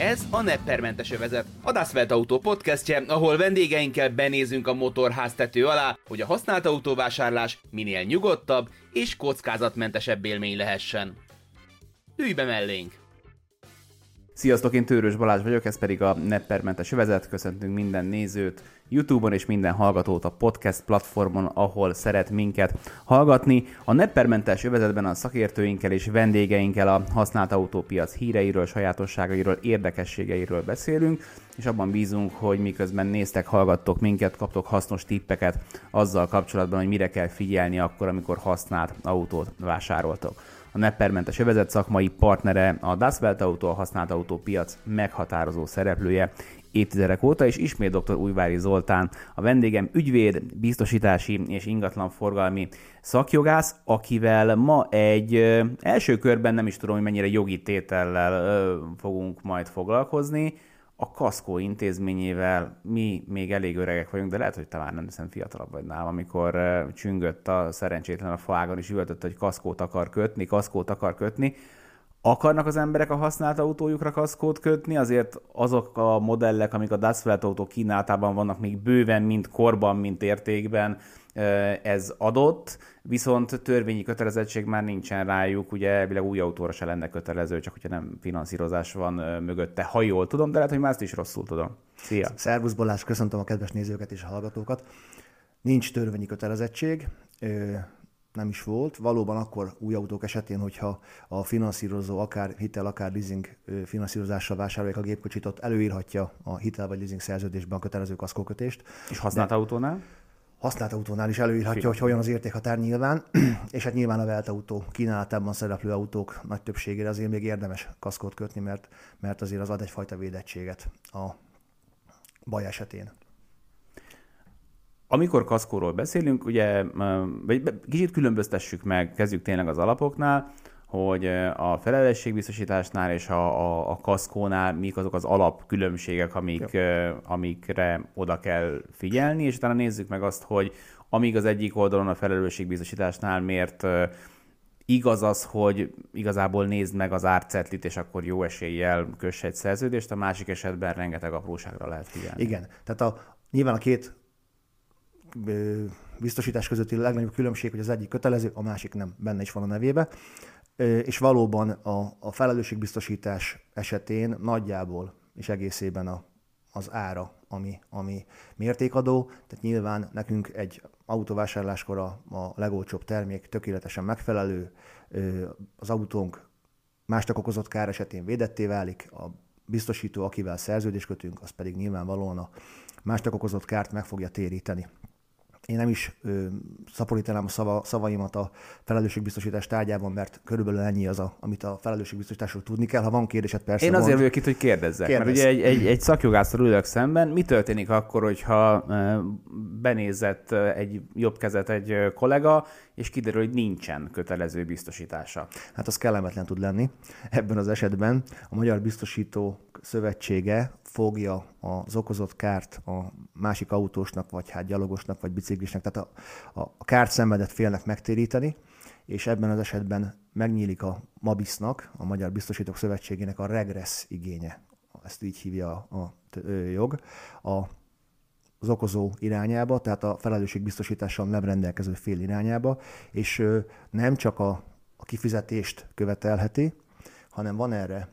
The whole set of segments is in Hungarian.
Ez a Neppermentes övezet, a Dasvelt Autó podcastje, ahol vendégeinkkel benézünk a motorháztető alá, hogy a használt autóvásárlás minél nyugodtabb és kockázatmentesebb élmény lehessen. Ülj be mellénk! Sziasztok, én Tőrös Balázs vagyok, ez pedig a Neppermentes övezet. Köszöntünk minden nézőt YouTube-on és minden hallgatót a podcast platformon, ahol szeret minket hallgatni. A Neppermentes övezetben a szakértőinkkel és vendégeinkkel a használt autópiac híreiről, sajátosságairól, érdekességeiről beszélünk, és abban bízunk, hogy miközben néztek, hallgattok minket, kaptok hasznos tippeket azzal kapcsolatban, hogy mire kell figyelni akkor, amikor használt autót vásároltok. A neppermentes övezet szakmai partnere a Das Welt Auto, a használt autópiac meghatározó szereplője évtizedek óta, és ismét dr. Újvári Zoltán, a vendégem ügyvéd, biztosítási és ingatlanforgalmi szakjogász, akivel ma egy első körben nem is tudom, hogy mennyire jogi tétellel fogunk majd foglalkozni, a Kaszkó intézményével mi még elég öregek vagyunk, de lehet, hogy már nem hiszem fiatalabb vagy nálam, amikor csüngött a szerencsétlen a faágon, és üvöltött, hogy kaszkót akar kötni, kaszkót akar kötni. Akarnak az emberek a használt autójukra kaszkót kötni, azért azok a modellek, amik a Dasvelt autó kínálatában vannak még bőven, mind korban, mind értékben, ez adott, viszont törvényi kötelezettség már nincsen rájuk, ugye elvileg új autóra se lenne kötelező, csak hogyha nem finanszírozás van mögötte, ha jól tudom, de lehet, hogy már ezt is rosszul tudom. Szia! Szervusz Balázs, köszöntöm a kedves nézőket és a hallgatókat. Nincs törvényi kötelezettség, nem is volt. Valóban akkor új autók esetén, hogyha a finanszírozó akár hitel, akár leasing finanszírozással vásárolják a gépkocsit, ott előírhatja a hitel vagy leasing szerződésben a kötelező kaszkókötést. És használt De... autónál? használt autónál is előírhatja, hogy hogyan az értékhatár nyilván, és hát nyilván a velt autó kínálatában szereplő autók nagy többségére azért még érdemes kaszkót kötni, mert, mert azért az ad egyfajta védettséget a baj esetén. Amikor kaszkóról beszélünk, ugye, vagy kicsit különböztessük meg, kezdjük tényleg az alapoknál, hogy a felelősségbiztosításnál és a, a, a kaszkónál mik azok az alapkülönbségek, amik, amikre oda kell figyelni, és utána nézzük meg azt, hogy amíg az egyik oldalon a felelősségbiztosításnál miért igaz az, hogy igazából nézd meg az árcetlit, és akkor jó eséllyel köss egy szerződést, a másik esetben rengeteg apróságra lehet figyelni. Igen, tehát a, nyilván a két biztosítás közötti legnagyobb különbség, hogy az egyik kötelező, a másik nem, benne is van a nevébe. És valóban a, a felelősségbiztosítás esetén nagyjából és egészében a, az ára, ami, ami mértékadó, tehát nyilván nekünk egy autóvásárláskor a, a legolcsóbb termék tökéletesen megfelelő, az autónk másnak okozott kár esetén védetté válik, a biztosító, akivel szerződést kötünk, az pedig nyilvánvalóan a másnak okozott kárt meg fogja téríteni én nem is ö, szaporítanám a szava, szavaimat a felelősségbiztosítás tárgyában, mert körülbelül ennyi az, a, amit a felelősségbiztosításról tudni kell. Ha van kérdésed, persze Én azért vagyok itt, hogy kérdezzek, Kérdez. mert ugye egy, egy, egy szakjogászról ülök szemben. Mi történik akkor, hogyha benézett egy jobb kezet egy kollega, és kiderül, hogy nincsen kötelező biztosítása? Hát az kellemetlen tud lenni. Ebben az esetben a Magyar Biztosító Szövetsége fogja az okozott kárt a másik autósnak, vagy hát gyalogosnak, vagy biciklisnek, tehát a, a, kárt szenvedett félnek megtéríteni, és ebben az esetben megnyílik a MABIS-nak, a Magyar Biztosítók Szövetségének a regressz igénye, ezt így hívja a, a jog, a, az okozó irányába, tehát a felelősségbiztosítással nem rendelkező fél irányába, és nem csak a, a kifizetést követelheti, hanem van erre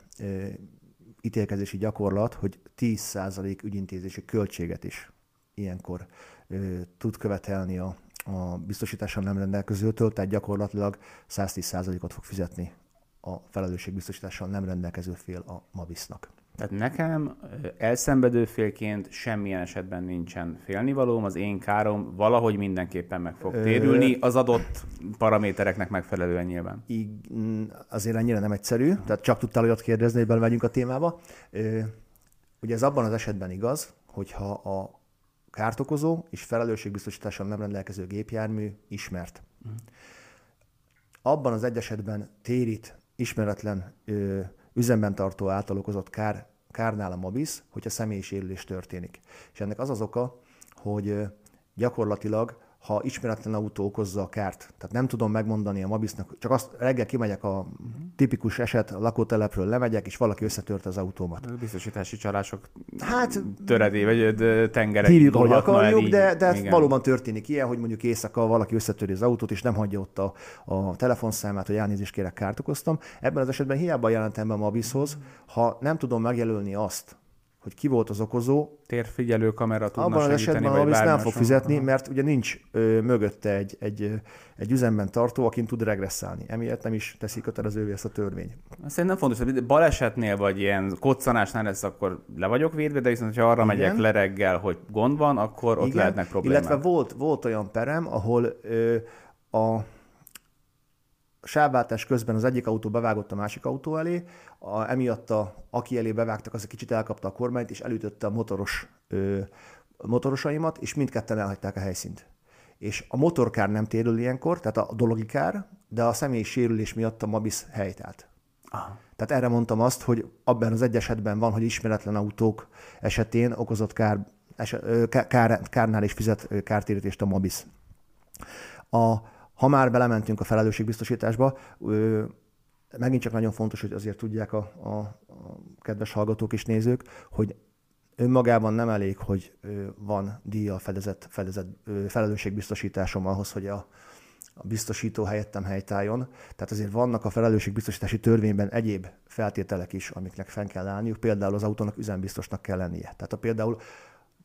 ítélkezési gyakorlat, hogy 10% ügyintézési költséget is ilyenkor ö, tud követelni a, a biztosítással nem rendelkezőtől, tehát gyakorlatilag 110%-ot fog fizetni a felelősségbiztosítással nem rendelkező fél a MABIS-nak. Tehát nekem elszenvedő félként semmilyen esetben nincsen félnivalóm, az én károm valahogy mindenképpen meg fog térülni, az adott paramétereknek megfelelően nyilván. Így, mm, azért ennyire nem egyszerű, tehát csak tudtál olyat kérdezni, hogy belemegyünk a témába. Ugye ez abban az esetben igaz, hogyha a kártokozó és felelősségbiztosítással nem rendelkező gépjármű ismert. Uh-huh. Abban az egy esetben térít ismeretlen üzemben tartó által okozott kár, kárnál a MABIS, hogyha személyi sérülés történik. És ennek az az oka, hogy gyakorlatilag ha ismeretlen autó okozza a kárt, tehát nem tudom megmondani a Mabisnak, csak azt reggel kimegyek a tipikus eset, a lakótelepről lemegyek, és valaki összetört az autómat. A biztosítási csalások Hát töredé, vagy tengere hívjuk, el akarjuk, így. de, de Igen. valóban történik ilyen, hogy mondjuk éjszaka valaki összetöri az autót, és nem hagyja ott a, a telefonszámát, hogy elnézést kérek, kárt okoztam. Ebben az esetben hiába jelentem be a Mabishoz, ha nem tudom megjelölni azt, hogy ki volt az okozó, Térfigyelő kamera tudna abban az segíteni, esetben a vagy Mabis nem fog fizetni, Aha. mert ugye nincs ö, mögötte egy, egy, egy üzemben tartó, akin tud regresszálni. Emiatt nem is teszi kötelezővé ezt a törvény. Szerintem fontos, hogy balesetnél vagy ilyen koccanásnál lesz, akkor le vagyok védve, de viszont, ha arra Igen. megyek le reggel, hogy gond van, akkor ott lehetnek problémák. Illetve volt, volt olyan perem, ahol ö, a sávváltás közben az egyik autó bevágott a másik autó elé, a, emiatt a, aki elé bevágtak, az egy kicsit elkapta a kormányt, és elütötte a motoros, ö, motorosaimat, és mindketten elhagyták a helyszínt. És a motorkár nem térül ilyenkor, tehát a dologi kár, de a személyi sérülés miatt a Mabis helytált. Aha. Tehát erre mondtam azt, hogy abban az egy esetben van, hogy ismeretlen autók esetén okozott kár, eset, kár, kárnál is fizet kártérítést a Mobis. A, ha már belementünk a felelősségbiztosításba, ö, megint csak nagyon fontos, hogy azért tudják a, a, a kedves hallgatók és nézők, hogy önmagában nem elég, hogy van díjjal fedezett, fedezett felelősségbiztosításom ahhoz, hogy a, a biztosító helyettem helytálljon. Tehát azért vannak a felelősségbiztosítási törvényben egyéb feltételek is, amiknek fenn kell állniuk. Például az autónak üzembiztosnak kell lennie. Tehát ha például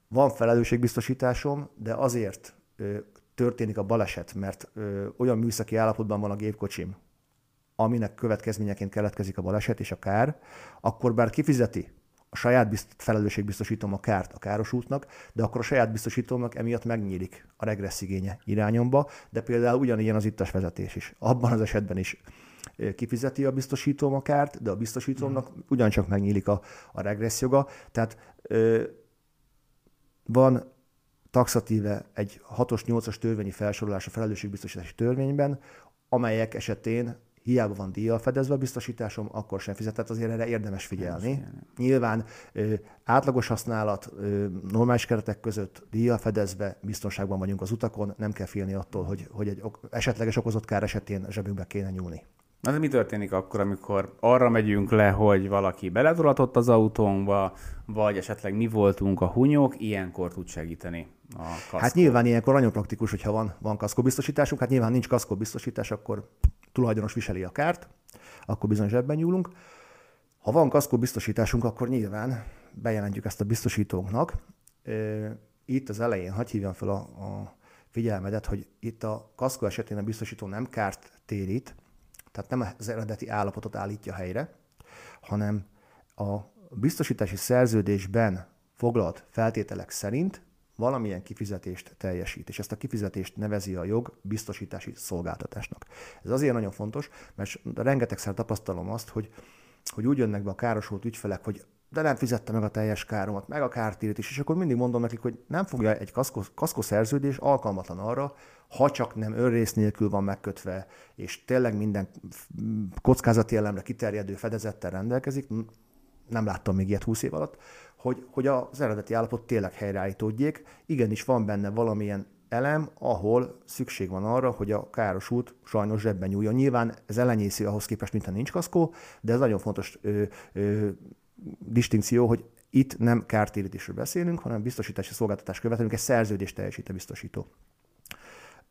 van felelősségbiztosításom, de azért ö, történik a baleset, mert ö, olyan műszaki állapotban van a gépkocsim, aminek következményeként keletkezik a baleset és a kár, akkor bár kifizeti a saját bizt- felelősségbiztosítom a kárt a károsultnak, de akkor a saját biztosítómnak emiatt megnyílik a regressz igénye irányomba, de például ugyanilyen az ittas vezetés is. Abban az esetben is kifizeti a biztosítóm a kárt, de a biztosítómnak ugyancsak megnyílik a, a regressz joga. Tehát ö, van taxatíve egy 6-os, 8-as törvényi felsorolás a felelősségbiztosítási törvényben, amelyek esetén hiába van díjjal fedezve a biztosításom, akkor sem fizet. Tehát azért erre érdemes figyelni. Nyilván ö, átlagos használat, ö, normális keretek között díjjal fedezve biztonságban vagyunk az utakon, nem kell félni attól, hogy, hogy egy ok- esetleges okozott kár esetén zsebünkbe kéne nyúlni. Na de mi történik akkor, amikor arra megyünk le, hogy valaki beledulatott az autónkba, vagy esetleg mi voltunk a hunyók, ilyenkor tud segíteni a kaszkó. Hát nyilván ilyenkor nagyon praktikus, hogyha van, van kaszkóbiztosításunk, hát nyilván nincs kaszkóbiztosítás, akkor tulajdonos viseli a kárt, akkor bizony zsebben nyúlunk. Ha van kaszkóbiztosításunk, akkor nyilván bejelentjük ezt a biztosítónknak. Itt az elején hagyj hívjam fel a, a figyelmedet, hogy itt a kaszkó esetén a biztosító nem kárt térít, tehát nem az eredeti állapotot állítja helyre, hanem a biztosítási szerződésben foglalt feltételek szerint valamilyen kifizetést teljesít, és ezt a kifizetést nevezi a jog biztosítási szolgáltatásnak. Ez azért nagyon fontos, mert rengetegszer tapasztalom azt, hogy, hogy úgy jönnek be a károsult ügyfelek, hogy de nem fizette meg a teljes káromat, meg a kártérítés, és akkor mindig mondom nekik, hogy nem fogja egy kaszkó, kaszkó szerződés alkalmatlan arra, ha csak nem önrész nélkül van megkötve, és tényleg minden kockázati elemre kiterjedő fedezettel rendelkezik, nem láttam még ilyet 20 év alatt, hogy, hogy az eredeti állapot tényleg helyreállítódjék. Igenis van benne valamilyen elem, ahol szükség van arra, hogy a károsult sajnos zsebben nyúljon. Nyilván ez ellenyészi ahhoz képest, mintha nincs kaszkó, de ez nagyon fontos ö, ö, distinkció, hogy itt nem kártérítésről beszélünk, hanem biztosítási szolgáltatás követelünk, egy szerződést teljesít a biztosító.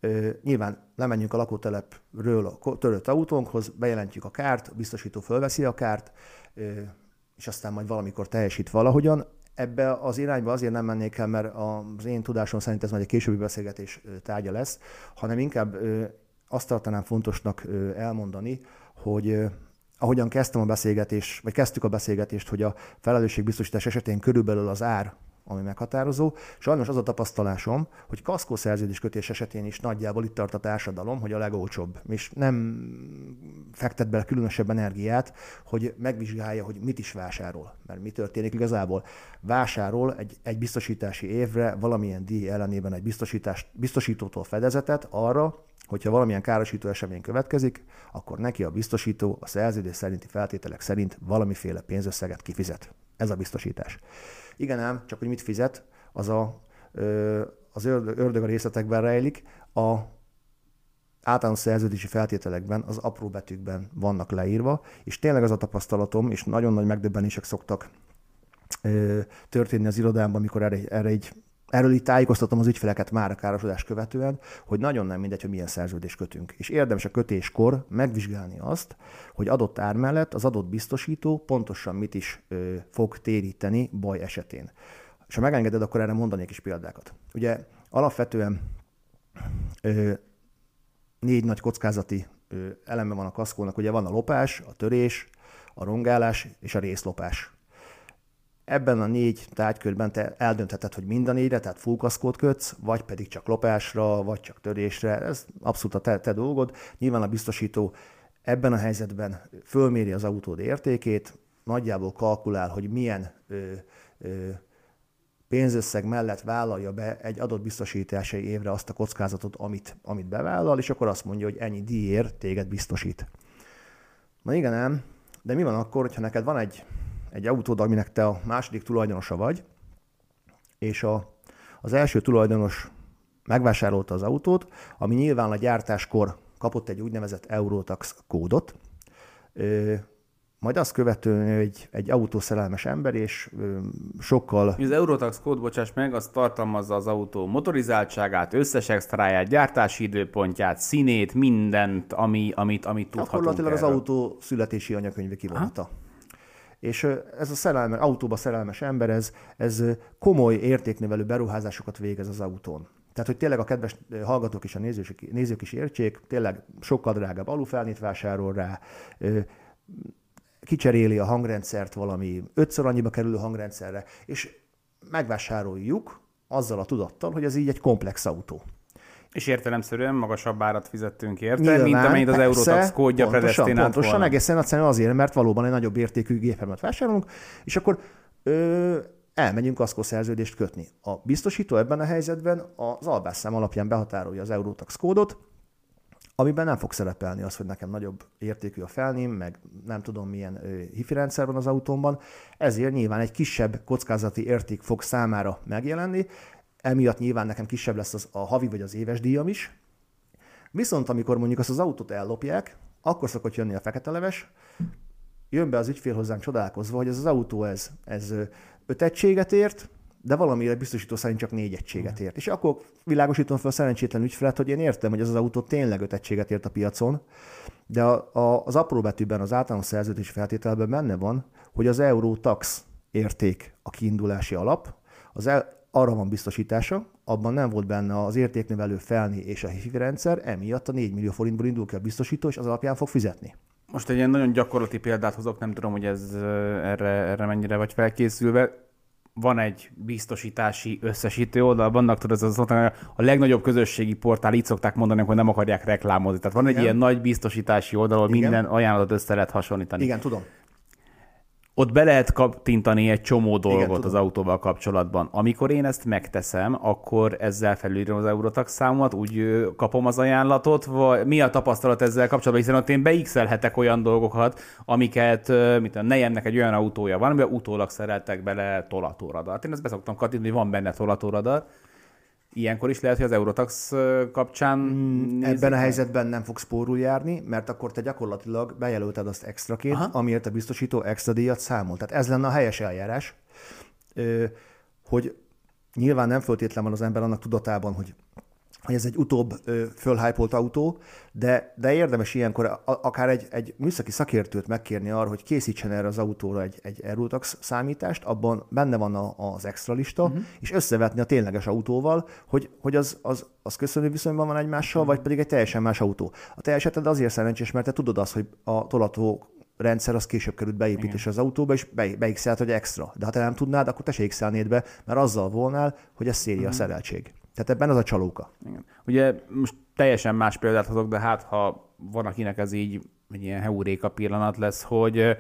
Ö, nyilván lemenjünk a lakótelepről a törött autónkhoz, bejelentjük a kárt, a biztosító fölveszi a kárt, ö, és aztán majd valamikor teljesít valahogyan. Ebbe az irányba azért nem mennék el, mert az én tudásom szerint ez majd egy későbbi beszélgetés tárgya lesz, hanem inkább azt tartanám fontosnak elmondani, hogy ahogyan kezdtem a beszélgetést, vagy kezdtük a beszélgetést, hogy a felelősségbiztosítás esetén körülbelül az ár, ami meghatározó. Sajnos az a tapasztalásom, hogy kaszkó szerződés kötés esetén is nagyjából itt tart a társadalom, hogy a legolcsóbb, és nem fektet bele különösebb energiát, hogy megvizsgálja, hogy mit is vásárol. Mert mi történik igazából? Vásárol egy, egy biztosítási évre valamilyen díj ellenében egy biztosítás, biztosítótól fedezetet arra, hogyha valamilyen károsító esemény következik, akkor neki a biztosító a szerződés szerinti feltételek szerint valamiféle pénzösszeget kifizet. Ez a biztosítás. Igen ám, csak hogy mit fizet, az a, az ördög a részletekben rejlik. A általános szerződési feltételekben az apró betűkben vannak leírva, és tényleg az a tapasztalatom, és nagyon nagy megdöbbenések szoktak történni az irodámban, amikor erre, erre egy Erről itt tájékoztatom az ügyfeleket már a károsodás követően, hogy nagyon nem mindegy, hogy milyen szerződést kötünk. És érdemes a kötéskor megvizsgálni azt, hogy adott ár mellett az adott biztosító pontosan mit is ö, fog téríteni baj esetén. És ha megengeded, akkor erre mondanék is példákat. Ugye alapvetően ö, négy nagy kockázati ö, eleme van a kaszkónak. Ugye van a lopás, a törés, a rongálás és a részlopás. Ebben a négy tárgykörben te eldöntheted, hogy mind a négyre, tehát full kaszkót kötsz, vagy pedig csak lopásra, vagy csak törésre. Ez abszolút a te, te dolgod. Nyilván a biztosító ebben a helyzetben fölméri az autód értékét, nagyjából kalkulál, hogy milyen ö, ö, pénzösszeg mellett vállalja be egy adott biztosítási évre azt a kockázatot, amit, amit bevállal, és akkor azt mondja, hogy ennyi díjért téged biztosít. Na igen, nem, de mi van akkor, hogyha neked van egy, egy autód, aminek te a második tulajdonosa vagy, és a, az első tulajdonos megvásárolta az autót, ami nyilván a gyártáskor kapott egy úgynevezett Eurotax kódot, majd azt követően egy, egy autószerelmes ember, és ö, sokkal... Az Eurotax kód, bocsáss meg, az tartalmazza az autó motorizáltságát, összes extráját, gyártási időpontját, színét, mindent, ami, amit, amit tudhatunk Gyakorlatilag az autó születési anyakönyve kivonata. És ez a szerelme, autóba szerelmes ember, ez, ez komoly értéknövelő beruházásokat végez az autón. Tehát, hogy tényleg a kedves hallgatók és a nézők, nézők is értsék, tényleg sokkal drágább alufelnit vásárol rá, kicseréli a hangrendszert valami ötször annyiba kerülő hangrendszerre, és megvásároljuk azzal a tudattal, hogy ez így egy komplex autó. És értelemszerűen magasabb árat fizettünk érte, Nyilván, mint amennyit az Eurotax kódja predestinált Pontosan, volna. egészen egyszerűen azért, mert valóban egy nagyobb értékű gépemet vásárolunk, és akkor ö, elmegyünk kaszkó szerződést kötni. A biztosító ebben a helyzetben az albásszám alapján behatárolja az Eurotax kódot, amiben nem fog szerepelni az, hogy nekem nagyobb értékű a felném, meg nem tudom milyen hifi rendszer van az autómban, ezért nyilván egy kisebb kockázati érték fog számára megjelenni, emiatt nyilván nekem kisebb lesz az, a havi vagy az éves díjam is. Viszont amikor mondjuk azt az autót ellopják, akkor szokott jönni a fekete leves, jön be az ügyfél hozzánk csodálkozva, hogy ez az autó ez, ez öt egységet ért, de valamire biztosító szerint csak négy egységet ért. És akkor világosítom fel a szerencsétlen ügyfelet, hogy én értem, hogy ez az autó tényleg öt egységet ért a piacon, de a, a, az apró betűben, az általános szerződés feltételben benne van, hogy az euró tax érték a kiindulási alap, az el, arra van biztosítása, abban nem volt benne az értéknövelő felni és a HIFI rendszer, emiatt a 4 millió forintból indul ki a biztosító, és az alapján fog fizetni. Most egy ilyen nagyon gyakorlati példát hozok, nem tudom, hogy ez erre, erre mennyire vagy felkészülve van egy biztosítási összesítő oldal, vannak tudod, az, az a legnagyobb közösségi portál, így szokták mondani, hogy nem akarják reklámozni. Tehát van egy Igen. ilyen nagy biztosítási oldal, ahol Igen. minden ajánlatot össze lehet hasonlítani. Igen, tudom ott be lehet kattintani egy csomó dolgot Igen, az autóval kapcsolatban. Amikor én ezt megteszem, akkor ezzel felülírom az Eurotax számomat, úgy kapom az ajánlatot, vagy mi a tapasztalat ezzel kapcsolatban, hiszen ott én beixelhetek olyan dolgokat, amiket, mint a nejemnek egy olyan autója van, amiben utólag szereltek bele tolatóradart. Én ezt beszoktam kattintani, hogy van benne tolatóradar, Ilyenkor is lehet, hogy az Eurotax kapcsán... Mm, ebben a helyzetben nem fogsz spórul járni, mert akkor te gyakorlatilag bejelölted azt extraként, Aha. amiért a biztosító extra díjat számol. Tehát ez lenne a helyes eljárás, hogy nyilván nem föltétlen van az ember annak tudatában, hogy hogy ez egy utóbb fölhájpolt autó, de, de érdemes ilyenkor a, akár egy, egy műszaki szakértőt megkérni arra, hogy készítsen erre az autóra egy, egy Aerutax számítást, abban benne van a, az extra lista, uh-huh. és összevetni a tényleges autóval, hogy, hogy az, az, az köszönő viszonyban van egymással, uh-huh. vagy pedig egy teljesen más autó. A te eseted azért szerencsés, mert te tudod azt, hogy a tolató rendszer az később került beépítés az autóba, és be, beixelt, hogy extra. De ha te nem tudnád, akkor te se be, mert azzal volnál, hogy ez széria uh-huh. szereltség. Tehát ebben az a csalóka. Igen. Ugye most teljesen más példát hozok, de hát ha van, akinek ez így egy ilyen heuréka pillanat lesz, hogy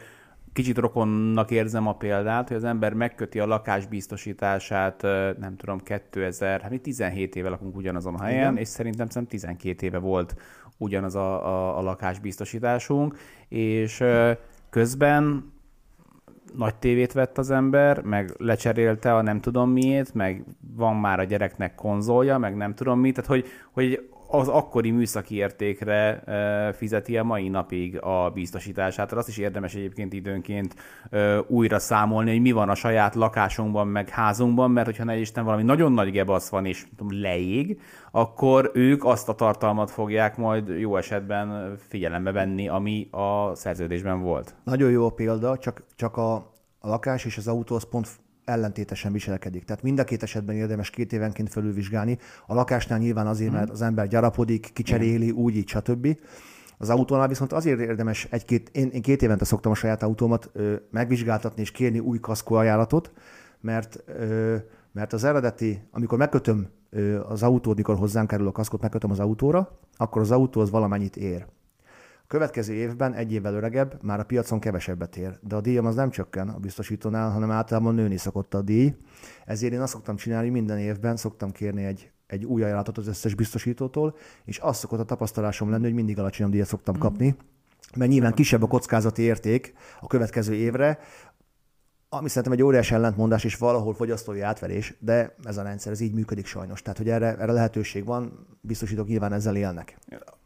kicsit rokonnak érzem a példát, hogy az ember megköti a lakásbiztosítását, nem tudom, 2000, hát mi 17 éve lakunk ugyanazon a helyen, Igen. és szerintem szerintem 12 éve volt ugyanaz a, a, a lakásbiztosításunk, és közben nagy tévét vett az ember, meg lecserélte a nem tudom miét, meg van már a gyereknek konzolja, meg nem tudom mi, tehát hogy, hogy az akkori műszaki értékre fizeti a mai napig a biztosítását. Azt is érdemes egyébként időnként újra számolni, hogy mi van a saját lakásunkban, meg házunkban, mert hogyha ne Isten valami nagyon nagy gebasz van, és leég, akkor ők azt a tartalmat fogják majd jó esetben figyelembe venni, ami a szerződésben volt. Nagyon jó a példa, csak, csak a, a lakás és az autó az pont ellentétesen viselkedik. Tehát mind a két esetben érdemes két évenként felülvizsgálni. A lakásnál nyilván azért, mert az ember gyarapodik, kicseréli, úgy, így, stb. Az autónál viszont azért érdemes egy-két, én, én két évente szoktam a saját autómat ö, megvizsgáltatni és kérni új kaszkó ajánlatot, mert, ö, mert az eredeti, amikor megkötöm ö, az autót, mikor hozzánk kerül a kaszkot, megkötöm az autóra, akkor az autó az valamennyit ér következő évben egy évvel öregebb, már a piacon kevesebbet ér, de a díjam az nem csökken a biztosítónál, hanem általában nőni szokott a díj. Ezért én azt szoktam csinálni, minden évben szoktam kérni egy, egy új ajánlatot az összes biztosítótól, és azt szokott a tapasztalásom lenni, hogy mindig alacsonyabb díjat szoktam kapni, mert nyilván kisebb a kockázati érték a következő évre, ami szerintem egy óriási ellentmondás és valahol fogyasztói átverés, de ez a rendszer, ez így működik sajnos. Tehát, hogy erre, erre lehetőség van, biztosítók nyilván ezzel élnek.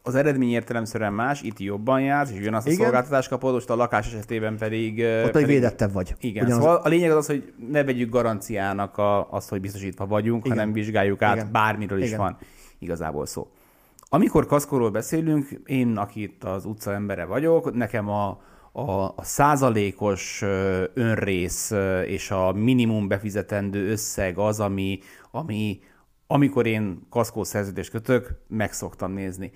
Az eredmény értelemszerűen más, itt jobban jársz, és ugyanazt a igen. szolgáltatást kapod, most a lakás esetében pedig... Ott pedig, védettebb vagy. Igen, Ugyanaz... szóval a lényeg az az, hogy ne vegyük garanciának a, azt, hogy biztosítva vagyunk, igen. hanem vizsgáljuk át, igen. bármiről is igen. van igazából szó. Amikor kaszkóról beszélünk, én, aki itt az utca embere vagyok, nekem a, a, a százalékos önrész és a minimum befizetendő összeg az, ami, ami amikor én kaszkó szerződést kötök, meg szoktam nézni.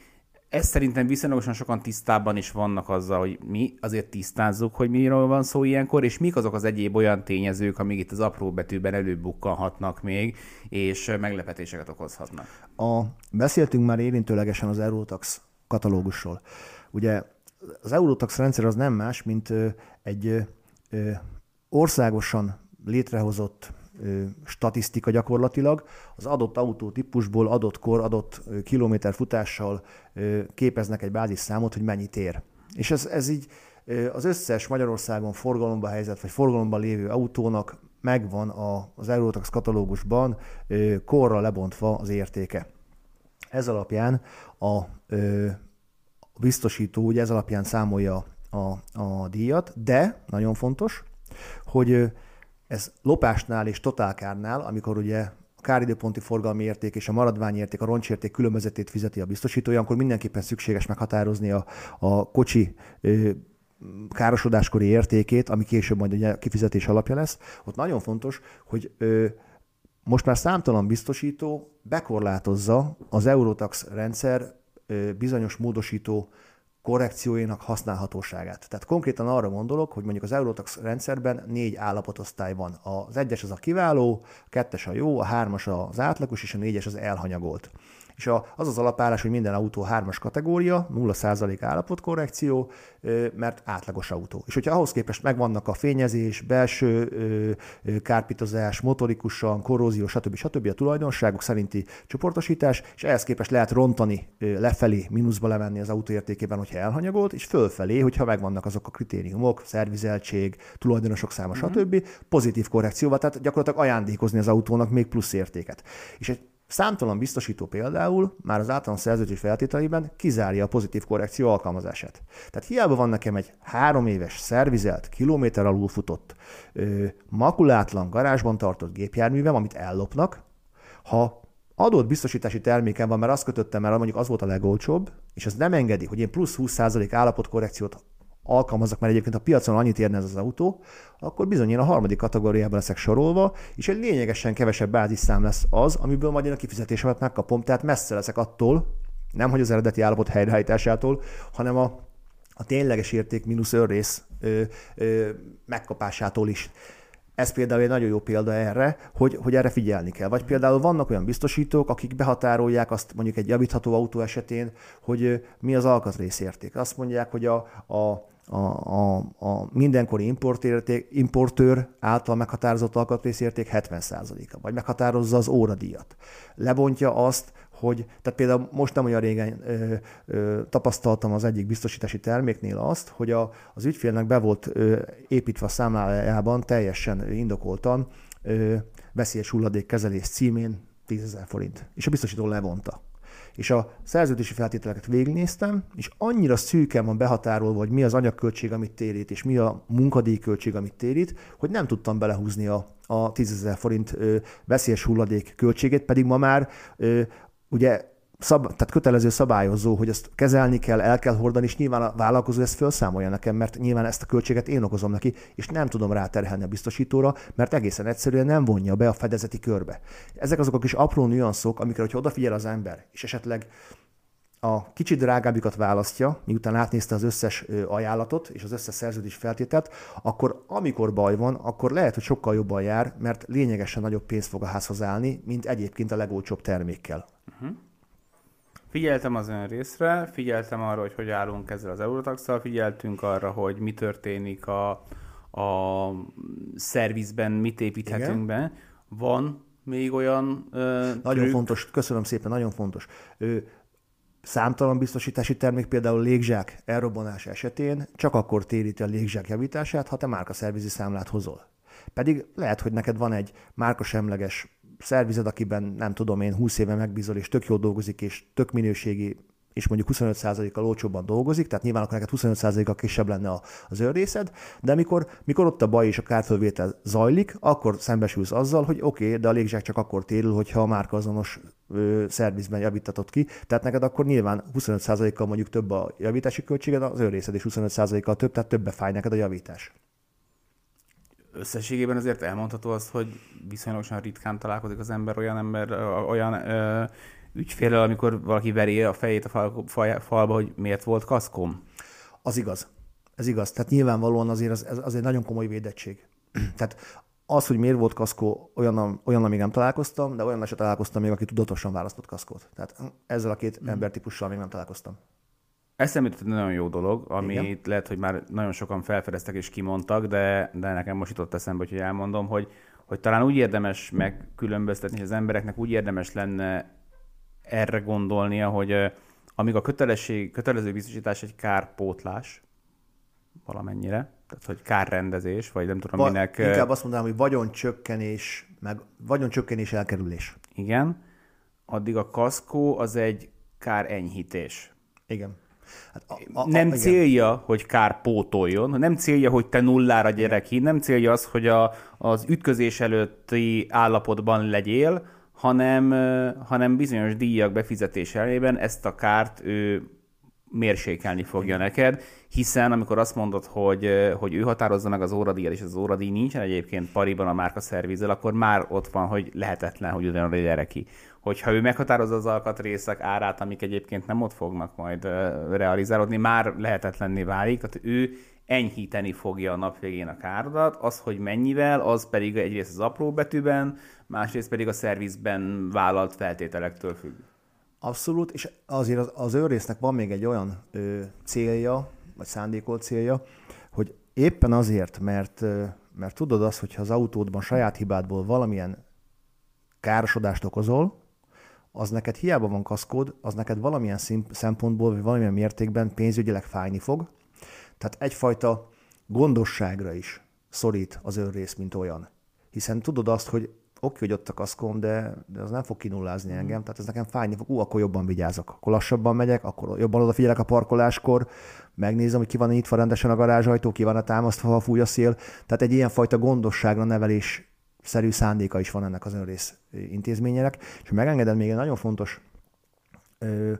Ez szerintem viszonylagosan sokan tisztában is vannak azzal, hogy mi azért tisztázzuk, hogy miről van szó ilyenkor, és mik azok az egyéb olyan tényezők, amik itt az apró betűben előbukkanhatnak még, és meglepetéseket okozhatnak. A, beszéltünk már érintőlegesen az Eurotax katalógusról. Ugye az Eurotax rendszer az nem más, mint egy országosan létrehozott statisztika gyakorlatilag, az adott autótípusból, adott kor, adott kilométer futással képeznek egy bázisszámot, hogy mennyit ér. És ez, ez így az összes Magyarországon forgalomba helyezett, vagy forgalomban lévő autónak megvan a, az Eurotax katalógusban korra lebontva az értéke. Ez alapján a biztosító ugye ez alapján számolja a, a díjat, de nagyon fontos, hogy ez lopásnál és totálkárnál, amikor ugye a káridőponti forgalmi érték és a maradványérték, a roncsérték különbözetét fizeti a biztosítója, akkor mindenképpen szükséges meghatározni a, a kocsi ö, károsodáskori értékét, ami később majd ugye kifizetés alapja lesz. Ott nagyon fontos, hogy ö, most már számtalan biztosító bekorlátozza az Eurotax rendszer bizonyos módosító korrekcióinak használhatóságát. Tehát konkrétan arra gondolok, hogy mondjuk az Eurotax rendszerben négy állapotosztály van. Az egyes az a kiváló, a kettes a jó, a hármas az átlagos, és a négyes az elhanyagolt és a, az az alapállás, hogy minden autó hármas kategória, 0% állapotkorrekció, mert átlagos autó. És hogyha ahhoz képest megvannak a fényezés, belső kárpitozás, motorikusan, korrózió, stb. stb. a tulajdonságok szerinti csoportosítás, és ehhez képest lehet rontani lefelé, mínuszba levenni az autó értékében, hogyha elhanyagolt, és fölfelé, hogyha megvannak azok a kritériumok, szervizeltség, tulajdonosok száma, mm-hmm. stb. pozitív korrekcióval, tehát gyakorlatilag ajándékozni az autónak még plusz értéket. És egy Számtalan biztosító például már az általános szerződés feltételében kizárja a pozitív korrekció alkalmazását. Tehát hiába van nekem egy három éves szervizelt, kilométer alul futott, makulátlan garázsban tartott gépjárművem, amit ellopnak, ha adott biztosítási terméken van, mert azt kötöttem, mert mondjuk az volt a legolcsóbb, és ez nem engedi, hogy én plusz 20% állapotkorrekciót alkalmazok, mert egyébként a piacon annyit érne ez az autó, akkor bizony én a harmadik kategóriában leszek sorolva, és egy lényegesen kevesebb bázisszám lesz az, amiből majd én a kifizetésemet megkapom, tehát messze leszek attól, nem hogy az eredeti állapot helyreállításától, hanem a, a tényleges érték mínusz önrész megkapásától is. Ez például egy nagyon jó példa erre, hogy, hogy erre figyelni kell. Vagy például vannak olyan biztosítók, akik behatárolják azt mondjuk egy javítható autó esetén, hogy mi az alkatrészérték. Azt mondják, hogy a, a a, a, a mindenkori importőr által meghatározott alkatrészérték 70%-a, vagy meghatározza az óradíjat. Lebontja azt, hogy, tehát például most nem olyan régen ö, ö, tapasztaltam az egyik biztosítási terméknél azt, hogy a, az ügyfélnek be volt ö, építve a számlájában teljesen indokoltan ö, veszélyes hulladékkezelés címén 10 ezer forint, és a biztosító levonta. és a szerződési feltételeket végignéztem, és annyira szűken van behatárolva, hogy mi az anyagköltség, amit térít, és mi a munkadíjköltség, amit térít, hogy nem tudtam belehúzni a, a 10 forint ö, veszélyes hulladék költségét, pedig ma már ö, ugye szab, tehát kötelező szabályozó, hogy ezt kezelni kell, el kell hordani, és nyilván a vállalkozó ezt felszámolja nekem, mert nyilván ezt a költséget én okozom neki, és nem tudom ráterhelni a biztosítóra, mert egészen egyszerűen nem vonja be a fedezeti körbe. Ezek azok a kis apró nüanszok, amikre, hogyha odafigyel az ember, és esetleg a kicsit drágábbikat választja, miután átnézte az összes ajánlatot és az összes szerződés feltételt, akkor amikor baj van, akkor lehet, hogy sokkal jobban jár, mert lényegesen nagyobb pénzt fog a házhoz állni, mint egyébként a legolcsóbb termékkel. Uh-huh. Figyeltem az ön részre, figyeltem arra, hogy hogy állunk ezzel az Eurotaxal, figyeltünk arra, hogy mi történik a, a szervizben, mit építhetünk Igen? be. Van még olyan ö, Nagyon trükk? fontos, köszönöm szépen, nagyon fontos. Ö, számtalan biztosítási termék, például légzsák elrobbanás esetén csak akkor téríti a légzsák javítását, ha te márka szervizi számlát hozol. Pedig lehet, hogy neked van egy márkasemleges szervized, akiben nem tudom én 20 éve megbízol, és tök jó dolgozik, és tök minőségi, és mondjuk 25%-kal olcsóbban dolgozik, tehát nyilván akkor neked 25%-kal kisebb lenne az őrészed, de mikor, mikor ott a baj és a kártölvétel zajlik, akkor szembesülsz azzal, hogy oké, okay, de a légzsák csak akkor térül, hogyha a márka azonos ö, szervizben javítatod ki, tehát neked akkor nyilván 25%-kal mondjuk több a javítási költséged, az őrészed is 25%-kal több, tehát többe fáj neked a javítás. Összességében azért elmondható az, hogy viszonylag ritkán találkozik az ember olyan ember, olyan ö, ügyfélel, amikor valaki veri a fejét a fal, fal, falba, hogy miért volt kaszkom? Az igaz. Ez igaz. Tehát nyilvánvalóan azért az, az egy nagyon komoly védettség. Tehát az, hogy miért volt kaszkó, olyan, olyan még nem találkoztam, de olyan se találkoztam még, aki tudatosan választott kaszkót. Tehát ezzel a két mm. embertípussal még nem találkoztam. Eszembe jutott egy nagyon jó dolog, amit Igen. lehet, hogy már nagyon sokan felfedeztek és kimondtak, de, de nekem most jutott eszembe, hogy elmondom, hogy, hogy talán úgy érdemes megkülönböztetni, hogy az embereknek úgy érdemes lenne erre gondolnia, hogy amíg a kötelesség, kötelező biztosítás egy kárpótlás, valamennyire, tehát hogy kárrendezés, vagy nem tudom Va- minek... Inkább azt mondanám, hogy vagyoncsökkenés, meg vagyoncsökkenés elkerülés. Igen, addig a kaszkó az egy kárenyhítés. Igen. Hát a, a, nem igen. célja, hogy kár pótoljon, nem célja, hogy te nullára gyere ki, nem célja az, hogy a, az ütközés előtti állapotban legyél, hanem, hanem bizonyos díjak befizetése elében ezt a kárt ő mérsékelni fogja neked, hiszen amikor azt mondod, hogy, hogy ő határozza meg az óradíjat, és az óradíj nincsen egyébként pariban a márka szervizel, akkor már ott van, hogy lehetetlen, hogy ugyanarra gyere ki. Hogyha ő meghatározza az alkatrészek árát, amik egyébként nem ott fognak majd realizálódni, már lehetetlenné válik, tehát ő enyhíteni fogja a nap végén a károdat, az, hogy mennyivel, az pedig egyrészt az apró betűben, másrészt pedig a szervizben vállalt feltételektől függ. Abszolút, és azért az, az őrésznek van még egy olyan ö, célja, vagy szándékolt célja, hogy éppen azért, mert, ö, mert tudod azt, hogyha az autódban saját hibádból valamilyen károsodást okozol, az neked hiába van kaszkód, az neked valamilyen szempontból, vagy valamilyen mértékben pénzügyileg fájni fog. Tehát egyfajta gondosságra is szorít az önrész, mint olyan. Hiszen tudod azt, hogy oké, hogy ott a kaszkóm, de, de az nem fog kinullázni engem, tehát ez nekem fájni fog, ú, akkor jobban vigyázok, akkor lassabban megyek, akkor jobban odafigyelek a parkoláskor, megnézem, hogy ki van nyitva rendesen a garázsajtó, ki van a támasztva, ha fúj a szél. Tehát egy ilyenfajta gondosságra nevelés szerű szándéka is van ennek az önrész intézményének. És ha megengeded még egy nagyon fontos ö,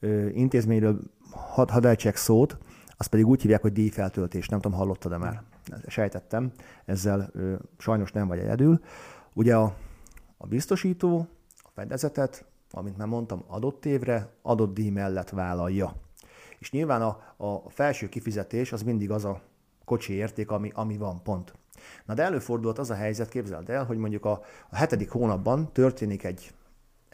ö, intézményről had, hadd ejtsek szót, azt pedig úgy hívják, hogy díjfeltöltés. Nem tudom, hallottad-e már? Sejtettem. Ezzel ö, sajnos nem vagy egyedül. Ugye a, a biztosító a fedezetet, amint már mondtam, adott évre, adott díj mellett vállalja. És nyilván a, a felső kifizetés az mindig az a kocsi érték, ami, ami van, pont. Na de előfordult az a helyzet, képzeld el, hogy mondjuk a, a hetedik hónapban történik egy,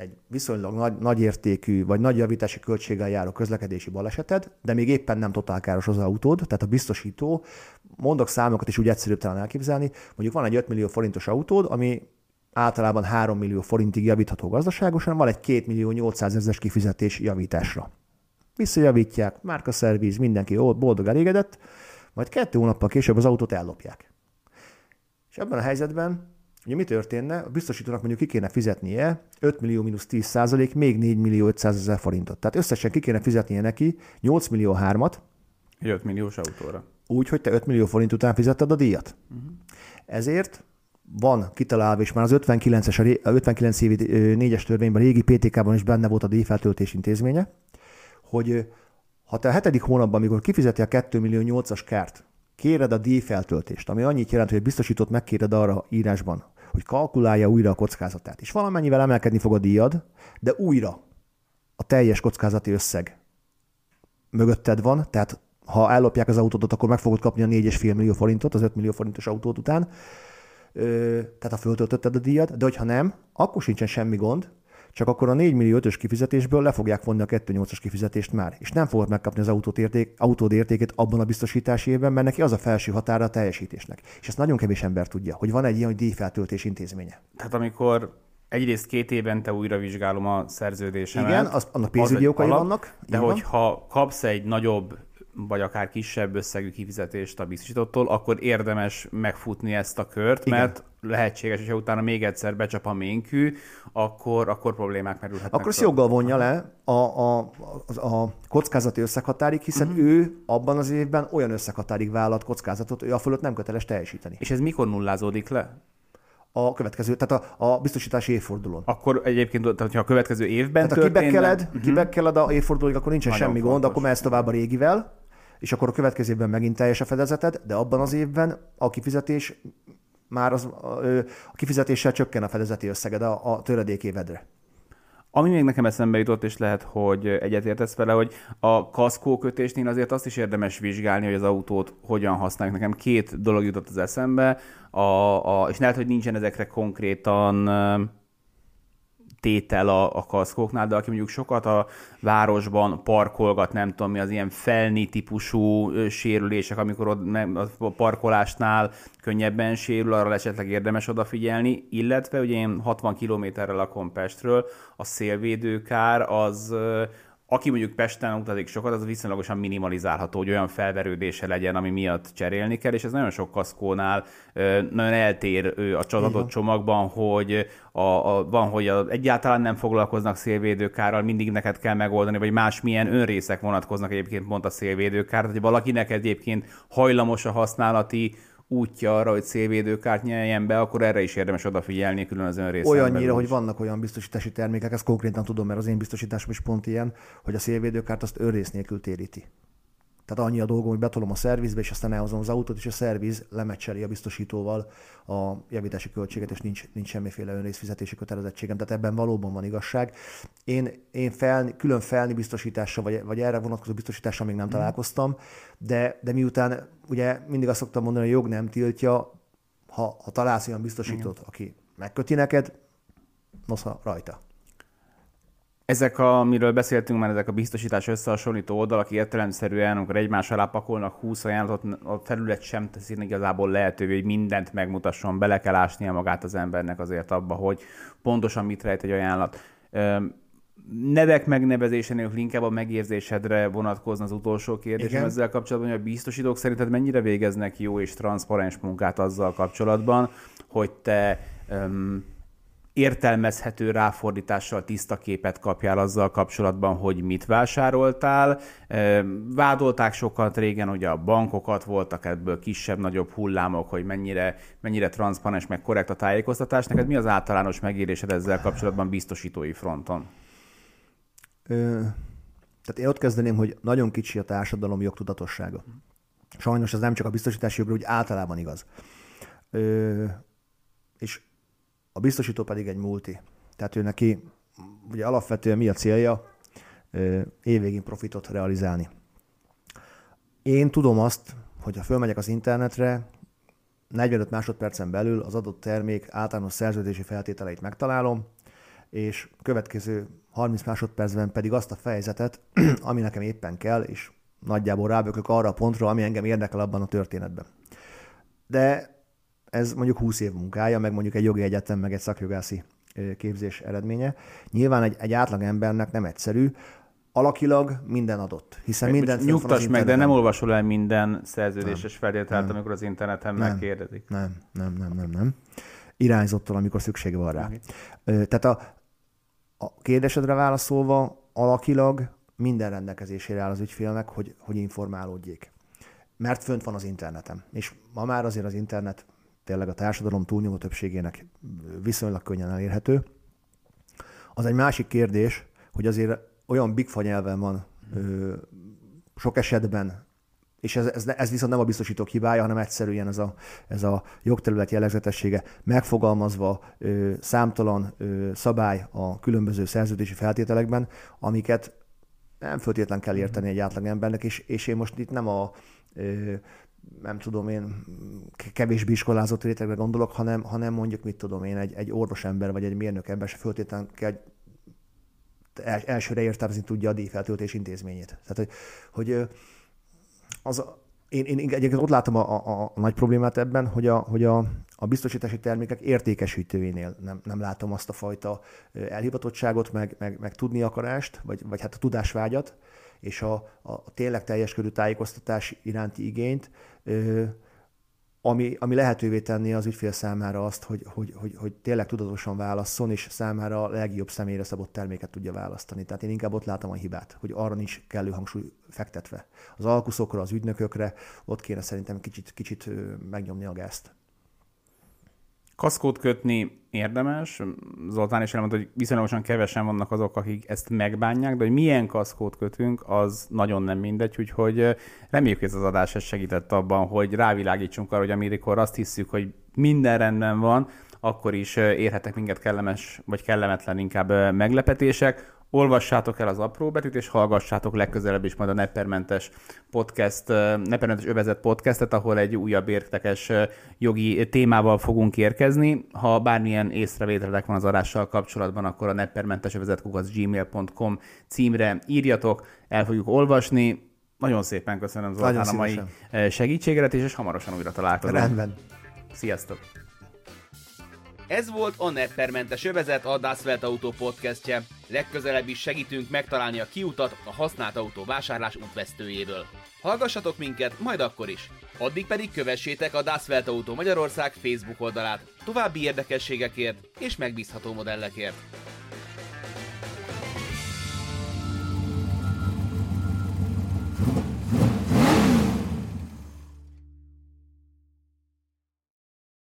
egy viszonylag nagy, nagy értékű vagy nagy javítási költséggel járó közlekedési baleseted, de még éppen nem totálkáros az autód, tehát a biztosító, mondok számokat is úgy egyszerűbb talán elképzelni, mondjuk van egy 5 millió forintos autód, ami általában 3 millió forintig javítható gazdaságosan, van egy 2 millió 800 ezeres kifizetés javításra. Visszajavítják, márka szerviz, mindenki boldog, elégedett, majd kettő hónappal később az autót ellopják. És ebben a helyzetben Ugye mi történne? A biztosítónak mondjuk ki kéne fizetnie 5 millió mínusz 10 százalék, még 4 millió 500 ezer forintot. Tehát összesen ki kéne fizetnie neki 8 millió 3-at, Egy 5 milliós autóra. úgy, hogy te 5 millió forint után fizetted a díjat. Uh-huh. Ezért van kitalálva, és már az 59-es, a ré- a 59 évi ö, négyes törvényben, a régi PTK-ban is benne volt a díjfeltöltés intézménye, hogy ha te a hetedik hónapban, amikor kifizeti a 2 millió 8-as kárt, kéred a díjfeltöltést, ami annyit jelent, hogy a biztosítót megkéred arra írásban, hogy kalkulálja újra a kockázatát, és valamennyivel emelkedni fog a díjad, de újra a teljes kockázati összeg mögötted van, tehát ha ellopják az autót, akkor meg fogod kapni a 4,5 millió forintot az 5 millió forintos autót után, Ö, tehát ha föltöltötted a díjat, de hogyha nem, akkor sincsen semmi gond, csak akkor a 4 millió 5-ös kifizetésből le fogják vonni a 2,8-as kifizetést már, és nem fogod megkapni az autót érték, autód értékét abban a biztosítási évben, mert neki az a felső határa a teljesítésnek. És ezt nagyon kevés ember tudja, hogy van egy ilyen hogy díjfeltöltés intézménye. Tehát amikor egyrészt két évente újra vizsgálom a szerződésemet. Igen, az, annak pénzügyi okai vannak. De hogyha kapsz egy nagyobb vagy akár kisebb összegű kifizetést a biztosítottól, akkor érdemes megfutni ezt a kört, Igen. mert lehetséges, hogyha utána még egyszer becsap a ménkű, akkor, akkor problémák merülhetnek. Akkor ezt joggal vonja le a, a, a, a kockázati összeghatárig, hiszen uh-huh. ő abban az évben olyan összeghatárig vállalt kockázatot, ő a fölött nem köteles teljesíteni. És ez mikor nullázódik le? A következő, tehát a, a biztosítási évfordulón. Akkor egyébként, tehát, hogyha a következő évben Tehát ha történne... kibekkeled, uh-huh. kibekkeled a évfordulóig, akkor nincsen Nagyon semmi gond, fontos. akkor mehetsz tovább a régivel, és akkor a következő évben megint teljes a fedezeted, de abban az évben a kifizetés már az, a, kifizetéssel csökken a fedezeti összeged a, a töredék évedre. Ami még nekem eszembe jutott, és lehet, hogy egyetértesz vele, hogy a kaszkó kötésnél azért azt is érdemes vizsgálni, hogy az autót hogyan használjuk. Nekem két dolog jutott az eszembe, a, a, és lehet, hogy nincsen ezekre konkrétan tétel a, a kaszkóknál, de aki mondjuk sokat a városban parkolgat, nem tudom mi, az ilyen felni típusú sérülések, amikor ott a parkolásnál könnyebben sérül, arra esetleg érdemes odafigyelni, illetve ugye én 60 kilométerrel lakom Pestről, a szélvédőkár az aki mondjuk Pesten utazik sokat, az viszonylagosan minimalizálható, hogy olyan felverődése legyen, ami miatt cserélni kell, és ez nagyon sok kaszkónál nagyon eltér a adott csomagban, hogy a, a, van, hogy a, egyáltalán nem foglalkoznak szélvédőkárral, mindig neked kell megoldani, vagy másmilyen önrészek vonatkoznak egyébként pont a szélvédőkár, tehát hogy valakinek egyébként hajlamos a használati útja arra, hogy szélvédőkárt nyeljen be, akkor erre is érdemes odafigyelni külön az önrészen Olyannyira, belül hogy vannak olyan biztosítási termékek, ezt konkrétan tudom, mert az én biztosításom is pont ilyen, hogy a szélvédőkárt azt önrész nélkül téríti. Tehát annyi a dolgom, hogy betolom a szervizbe, és aztán elhozom az autót, és a szerviz lemecseli a biztosítóval a javítási költséget, és nincs, nincs semmiféle önrészfizetési kötelezettségem. Tehát ebben valóban van igazság. Én, én felni, külön felni biztosítással, vagy, vagy erre vonatkozó biztosítással még nem Mhm. találkoztam, de, de miután ugye mindig azt szoktam mondani, hogy a jog nem tiltja, ha, ha találsz olyan biztosítót, aki megköti neked, nosza rajta. Ezek, a, amiről beszéltünk már, ezek a biztosítás összehasonlító oldalak értelemszerűen, amikor egymás alá pakolnak 20 ajánlatot, a felület sem teszi igazából lehetővé, hogy mindent megmutasson, bele kell ásnia magát az embernek azért abba, hogy pontosan mit rejt egy ajánlat. Nevek megnevezése nélkül inkább a megérzésedre vonatkozna az utolsó kérdésem Igen. ezzel kapcsolatban, hogy a biztosítók szerinted mennyire végeznek jó és transzparens munkát azzal kapcsolatban, hogy te öm, értelmezhető ráfordítással tiszta képet kapjál azzal kapcsolatban, hogy mit vásároltál. Vádolták sokat régen, hogy a bankokat voltak ebből kisebb-nagyobb hullámok, hogy mennyire, mennyire transzparens, meg korrekt a tájékoztatás. Neked mi az általános megérésed ezzel kapcsolatban biztosítói fronton? Tehát én ott kezdeném, hogy nagyon kicsi a társadalom jogtudatossága. Sajnos ez nem csak a biztosítási jogra, úgy általában igaz. Ö, és a biztosító pedig egy multi. Tehát ő neki ugye alapvetően mi a célja? Évvégén profitot realizálni. Én tudom azt, hogy ha fölmegyek az internetre, 45 másodpercen belül az adott termék általános szerződési feltételeit megtalálom, és következő 30 másodpercben pedig azt a fejezetet, ami nekem éppen kell, és nagyjából rábökök arra a pontra, ami engem érdekel abban a történetben. De ez mondjuk 20 év munkája, meg mondjuk egy jogi egyetem, meg egy szakjogászi képzés eredménye. Nyilván egy, egy átlag embernek nem egyszerű, alakilag minden adott, hiszen minden Nyugtass meg, de nem olvasol el minden szerződéses feltételt, amikor az interneten Nem. megkérdezik. Nem, nem, nem, nem, nem. irányzottan, amikor szüksége van rá. Okay. Tehát a, a kérdésedre válaszolva, alakilag minden rendelkezésére áll az ügyfélnek, hogy, hogy informálódjék. Mert fönt van az interneten. És ma már azért az internet tényleg a társadalom túlnyomó többségének viszonylag könnyen elérhető. Az egy másik kérdés, hogy azért olyan big nyelven van ö, sok esetben, és ez, ez, ez viszont nem a biztosítók hibája, hanem egyszerűen ez a, ez a jogterület jellegzetessége megfogalmazva ö, számtalan ö, szabály a különböző szerződési feltételekben, amiket nem föltétlen kell érteni egy átlagembernek, és, és én most itt nem a ö, nem tudom én, kevésbé iskolázott rétegre gondolok, hanem, hanem mondjuk, mit tudom én, egy, egy orvosember vagy egy mérnök ember se föltétlenül kell elsőre értelmezni tudja a díjfeltöltés intézményét. Tehát, hogy, hogy az, én, én egyébként ott látom a, a, a nagy problémát ebben, hogy a, hogy a, a biztosítási termékek értékesítőinél nem, nem látom azt a fajta elhivatottságot, meg, meg, meg tudni akarást, vagy, vagy hát a tudásvágyat, és a, a tényleg teljes körű tájékoztatás iránti igényt, ami, ami lehetővé tenni az ügyfél számára azt, hogy, hogy, hogy, hogy tényleg tudatosan válasszon, és számára a legjobb személyre szabott terméket tudja választani. Tehát én inkább ott látom a hibát, hogy arra nincs kellő hangsúly fektetve. Az alkuszokra, az ügynökökre ott kéne szerintem kicsit, kicsit megnyomni a gázt. Kaszkót kötni érdemes. Zoltán is elmondta, hogy viszonylagosan kevesen vannak azok, akik ezt megbánják, de hogy milyen kaszkót kötünk, az nagyon nem mindegy, úgyhogy reméljük, hogy ez az adás ez segített abban, hogy rávilágítsunk arra, hogy amikor azt hiszük, hogy minden rendben van, akkor is érhetek minket kellemes, vagy kellemetlen inkább meglepetések olvassátok el az apró betűt, és hallgassátok legközelebb is majd a Neppermentes podcast, Neppermentes övezet podcastet, ahol egy újabb értekes jogi témával fogunk érkezni. Ha bármilyen észrevételetek van az adással kapcsolatban, akkor a neppermentes övezet gmail.com címre írjatok, el fogjuk olvasni. Nagyon szépen köszönöm Zoltán a mai segítséget, és hamarosan újra találkozunk. Rendben. Sziasztok! Ez volt a Neppermentes övezet, a Das Welt Auto podcastje. Legközelebb is segítünk megtalálni a kiutat a használt autó vásárlás útvesztőjéből. Hallgassatok minket, majd akkor is. Addig pedig kövessétek a Das Welt Auto Magyarország Facebook oldalát további érdekességekért és megbízható modellekért.